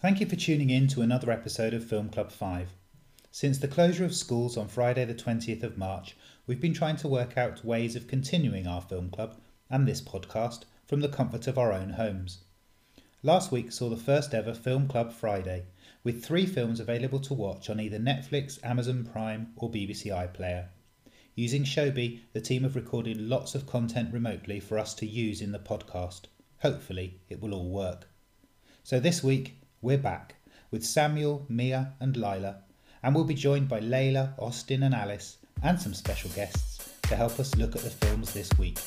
Thank you for tuning in to another episode of Film Club 5. Since the closure of schools on Friday, the 20th of March, we've been trying to work out ways of continuing our film club and this podcast from the comfort of our own homes. Last week saw the first ever Film Club Friday, with three films available to watch on either Netflix, Amazon Prime, or BBC iPlayer. Using Showbie, the team have recorded lots of content remotely for us to use in the podcast. Hopefully, it will all work. So this week, we're back with Samuel, Mia, and Lila, and we'll be joined by Layla, Austin, and Alice, and some special guests to help us look at the films this week.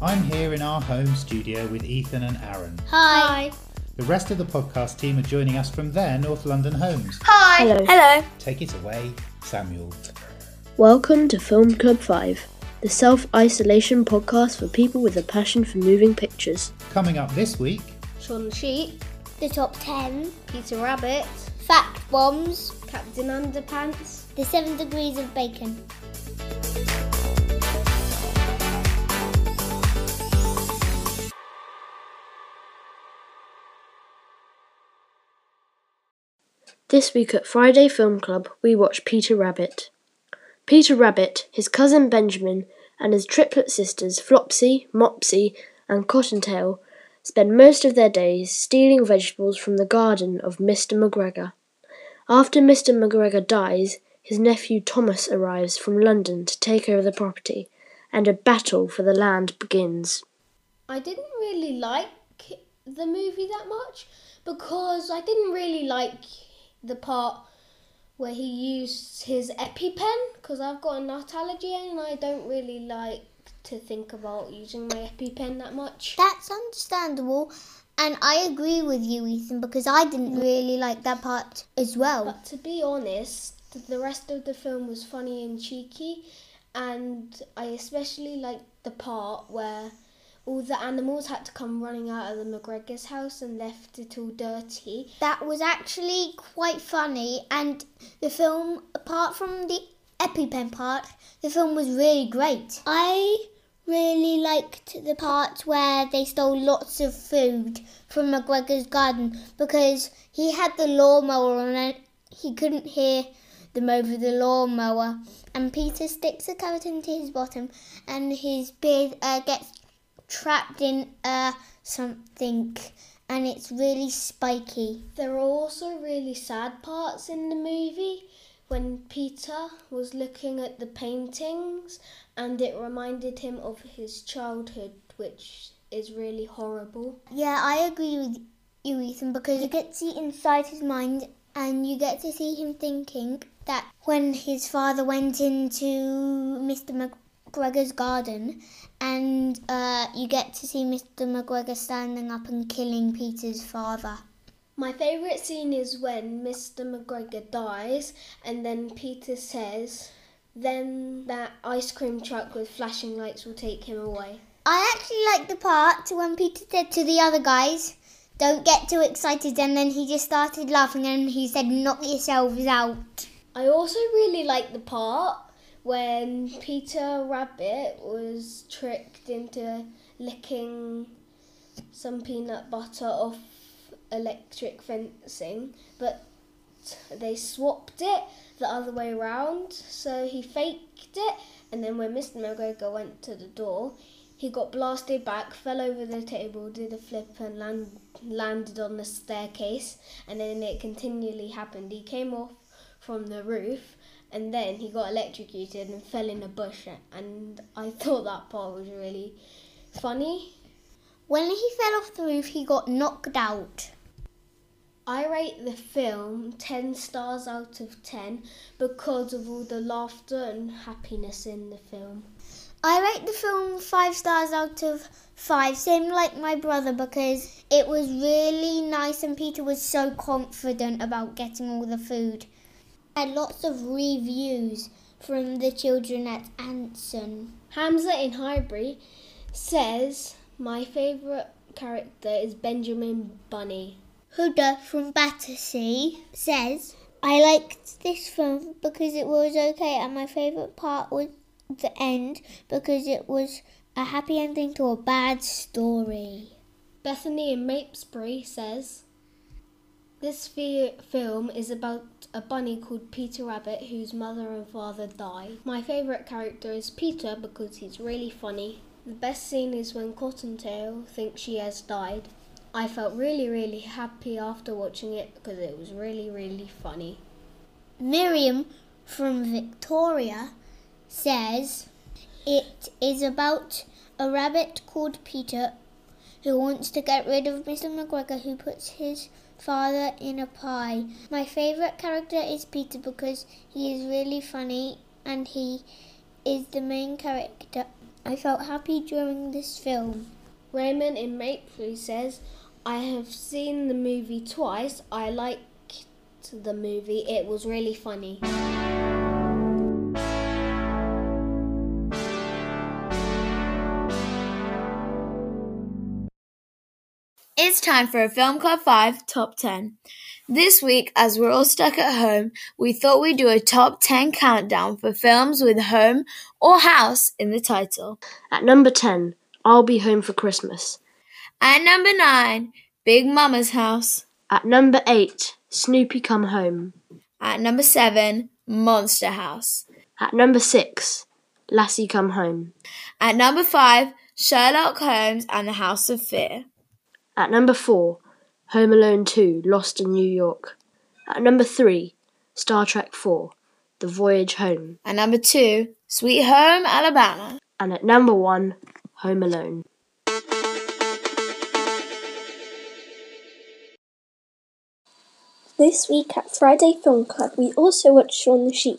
I'm here in our home studio with Ethan and Aaron. Hi. The rest of the podcast team are joining us from their North London homes. Hi. Hello. Hello. Take it away, Samuel. Welcome to Film Club 5, the self isolation podcast for people with a passion for moving pictures. Coming up this week, Shaun the Sheep. The top 10, Peter Rabbit. Fact Bombs, Captain Underpants. The 7 Degrees of Bacon. This week at Friday Film Club, we watch Peter Rabbit. Peter Rabbit, his cousin Benjamin, and his triplet sisters Flopsy, Mopsy, and Cottontail spend most of their days stealing vegetables from the garden of Mr. McGregor. After Mr. McGregor dies, his nephew Thomas arrives from London to take over the property, and a battle for the land begins. I didn't really like the movie that much because I didn't really like the part where he used his EpiPen because I've got a nut allergy and I don't really like to think about using my EpiPen that much. That's understandable. And I agree with you, Ethan, because I didn't mm. really like that part as well. But to be honest, the rest of the film was funny and cheeky, and I especially liked the part where all the animals had to come running out of the McGregor's house and left it all dirty. That was actually quite funny, and the film, apart from the EpiPen part, the film was really great. I really liked the part where they stole lots of food from McGregor's garden because he had the lawnmower on and he couldn't hear them over the lawnmower. And Peter sticks a carrot into his bottom, and his beard uh, gets trapped in uh, something, and it's really spiky. There are also really sad parts in the movie when Peter was looking at the paintings and it reminded him of his childhood, which is really horrible. Yeah, I agree with you, Ethan, because you get to see inside his mind and you get to see him thinking that when his father went into Mr. McGregor's garden and uh, you get to see Mr. McGregor standing up and killing Peter's father. My favourite scene is when Mr. McGregor dies and then Peter says, then that ice cream truck with flashing lights will take him away. I actually like the part when Peter said to the other guys, don't get too excited, and then he just started laughing and he said, knock yourselves out. I also really like the part when Peter Rabbit was tricked into licking some peanut butter off electric fencing, but they swapped it the other way around. So he faked it, and then when Mr. McGregor went to the door, he got blasted back, fell over the table, did a flip, and land, landed on the staircase. And then it continually happened. He came off from the roof, and then he got electrocuted and fell in a bush. And I thought that part was really funny. When he fell off the roof, he got knocked out. I rate the film 10 stars out of 10 because of all the laughter and happiness in the film. I rate the film 5 stars out of 5, same like my brother, because it was really nice and Peter was so confident about getting all the food. Had lots of reviews from the children at Anson. Hamza in Highbury says, My favourite character is Benjamin Bunny. Huda from Battersea says, I liked this film because it was okay, and my favourite part was the end because it was a happy ending to a bad story. Bethany in Mapesbury says, This fi- film is about a bunny called Peter Rabbit whose mother and father die. My favourite character is Peter because he's really funny. The best scene is when Cottontail thinks she has died. I felt really, really happy after watching it because it was really, really funny. Miriam from Victoria says it is about a rabbit called Peter who wants to get rid of Mr. McGregor who puts his father in a pie. My favourite character is Peter because he is really funny and he is the main character. I felt happy during this film. Raymond in Mapley says, I have seen the movie twice. I liked the movie. It was really funny. It's time for a Film Club 5 Top 10. This week, as we're all stuck at home, we thought we'd do a top 10 countdown for films with home or house in the title. At number 10, I'll Be Home for Christmas. At number 9, Big Mama's House. At number 8, Snoopy Come Home. At number 7, Monster House. At number 6, Lassie Come Home. At number 5, Sherlock Holmes and the House of Fear. At number 4, Home Alone 2 Lost in New York. At number 3, Star Trek 4 The Voyage Home. At number 2, Sweet Home Alabama. And at number 1, Home Alone. This week at Friday Film Club, we also watched Shaun the Sheep.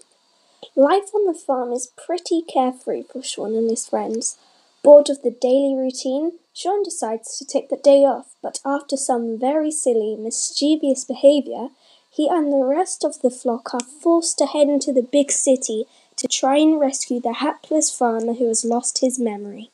Life on the farm is pretty carefree for Shaun and his friends. Bored of the daily routine, Shaun decides to take the day off, but after some very silly, mischievous behavior, he and the rest of the flock are forced to head into the big city to try and rescue the hapless farmer who has lost his memory.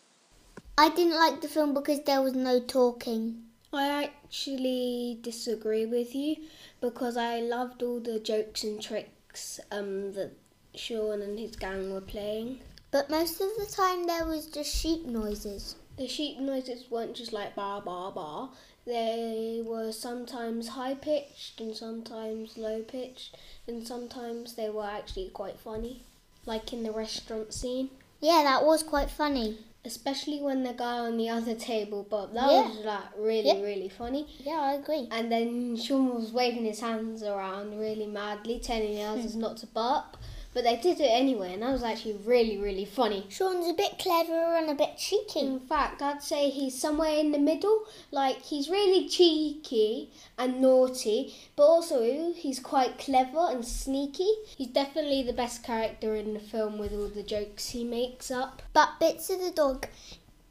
I didn't like the film because there was no talking. I actually disagree with you because I loved all the jokes and tricks um, that Shaun and his gang were playing. But most of the time there was just sheep noises. The sheep noises weren't just like bar bar bar. They were sometimes high pitched and sometimes low pitched, and sometimes they were actually quite funny, like in the restaurant scene. Yeah, that was quite funny. Especially when the guy on the other table, but that Yeah. was like really, really funny. Yeah, I agree. And then Shaun was waving his hands around really madly, telling the others not to burp. But they did it anyway, and that was actually really, really funny. Shaun's a bit clever and a bit cheeky. In fact, I'd say he's somewhere in the middle. Like, he's really cheeky and naughty, but also he's quite clever and sneaky. He's definitely the best character in the film with all the jokes he makes up. But Bitzer the dog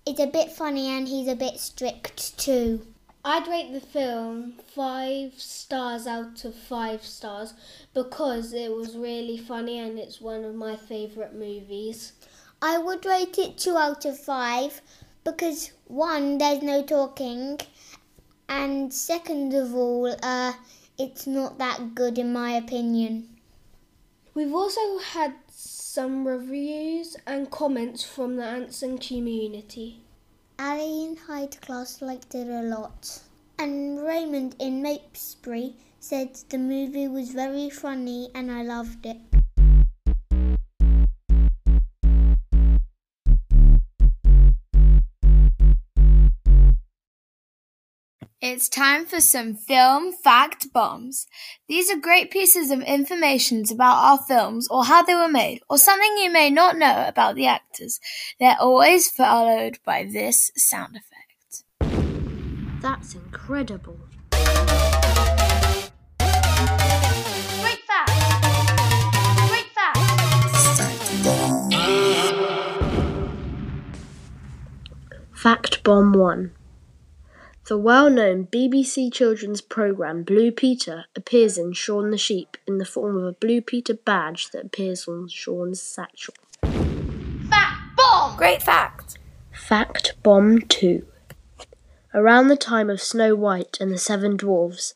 is a bit funny and he's a bit strict too. I'd rate the film five stars out of five stars because it was really funny and it's one of my favourite movies. I would rate it 2 out of 5 because one, there's no talking, and second of all, uh, it's not that good in my opinion. We've also had some reviews and comments from the Anson community. Ali in Hyde class liked it a lot. And Raymond in Mapesbury said the movie was very funny and I loved it. It's time for some film fact bombs. These are great pieces of information about our films or how they were made or something you may not know about the actors. They're always followed by this sound effect. That's incredible. Great fact! Great fact! Fact Bomb 1. The well known BBC children's programme Blue Peter appears in Shaun the Sheep in the form of a Blue Peter badge that appears on Shaun's satchel. Fact bomb! Great fact! Fact Bomb 2. Around the time of Snow White and the Seven Dwarfs,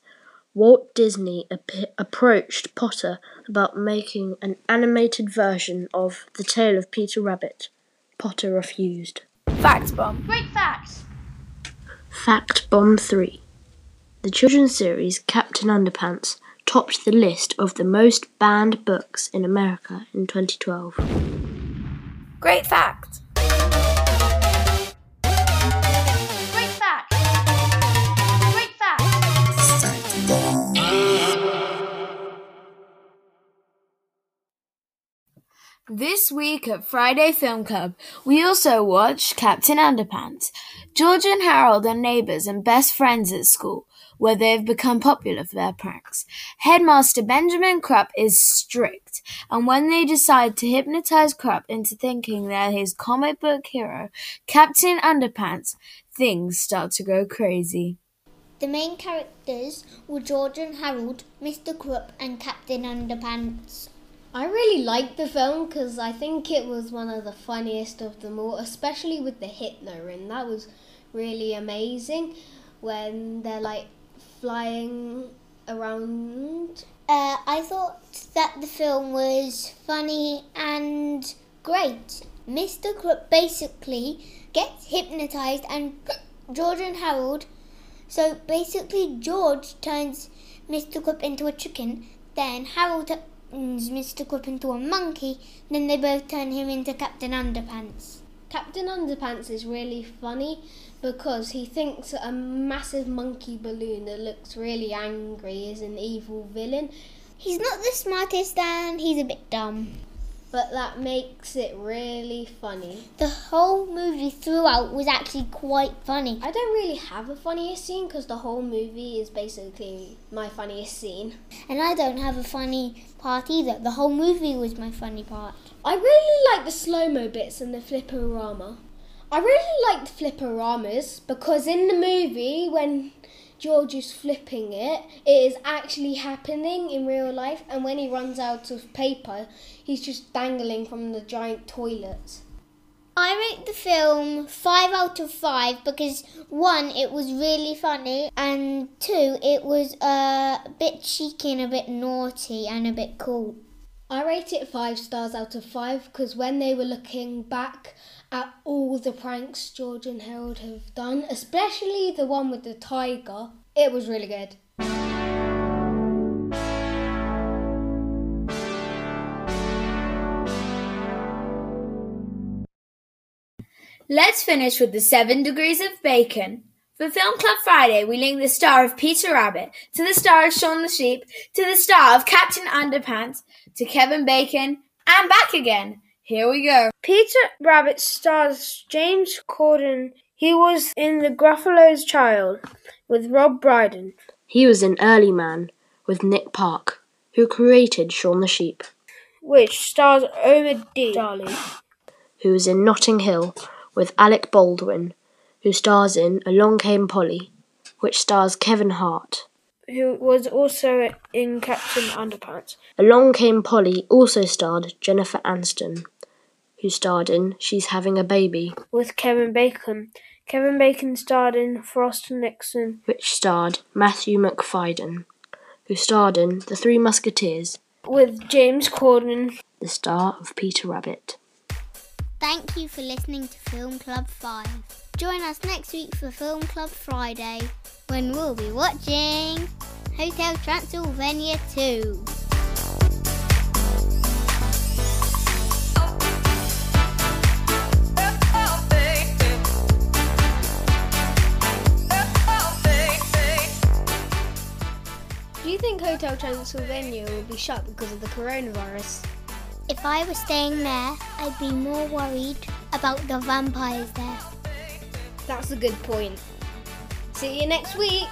Walt Disney ap- approached Potter about making an animated version of The Tale of Peter Rabbit. Potter refused. Fact bomb. Great facts. Fact Bomb 3 The children's series Captain Underpants topped the list of the most banned books in America in 2012. Great fact. This week at Friday Film Club, we also watched Captain Underpants. George and Harold are neighbours and best friends at school, where they have become popular for their pranks. Headmaster Benjamin Krupp is strict, and when they decide to hypnotise Krupp into thinking they're his comic book hero, Captain Underpants, things start to go crazy. The main characters were George and Harold, Mr. Krupp, and Captain Underpants. I really liked the film because I think it was one of the funniest of them all, especially with the Hitler, and that was really amazing when they're like flying around. Uh, I thought that the film was funny and great. Mr. Krupp basically gets hypnotized, and George and Harold. So basically, George turns Mr. Krupp into a chicken, then Harold turns Mr. Krupp into a monkey, then they both turn him into Captain Underpants. Captain Underpants is really funny because he thinks a massive monkey balloon that looks really angry is an evil villain, He's not the smartest and he's a bit dumb. But that makes it really funny. The whole movie throughout was actually quite funny. I don't really have a funniest scene because the whole movie is basically my funniest scene. And I don't have a funny part either. The whole movie was my funny part. I really like the slow mo bits and the Flip-O-Rama. I really like the Flip-O-Ramas because in the movie, when George is flipping it, it is actually happening in real life, and when he runs out of paper, he's just dangling from the giant toilet. I rate the film 5 out of 5 because one, it was really funny, and two, it was uh, a bit cheeky and a bit naughty and a bit cool. I rate it five stars out of five because when they were looking back at all the pranks George and Harold have done, especially the one with the tiger, it was really good. Let's finish with the seven degrees of bacon. For Film Club Friday, we link the star of Peter Rabbit to the star of Shaun the Sheep to the star of Captain Underpants to Kevin Bacon and back again. Here we go. Peter Rabbit stars James Corden. He was in The Gruffalo's Child with Rob Brydon. He was in Early Man with Nick Park, who created Shaun the Sheep. Which stars Omar D. Darley. Who was in Notting Hill with Alec Baldwin, who stars in Along Came Polly, which stars Kevin Hart. Who was also in Captain Underpants. Along Came Polly also starred Jennifer Aniston, who starred in She's Having a Baby. With Kevin Bacon. Kevin Bacon starred in Frost and Nixon. Which starred Matthew Macfadyen, who starred in The Three Musketeers. With James Corden. The star of Peter Rabbit. Thank you for listening to Film Club 5. Join us next week for Film Club Friday when we'll be watching Hotel Transylvania 2. Do you think Hotel Transylvania will be shut because of the coronavirus? If I was staying there, I'd be more worried about the vampires there. That's a good point. See you next week.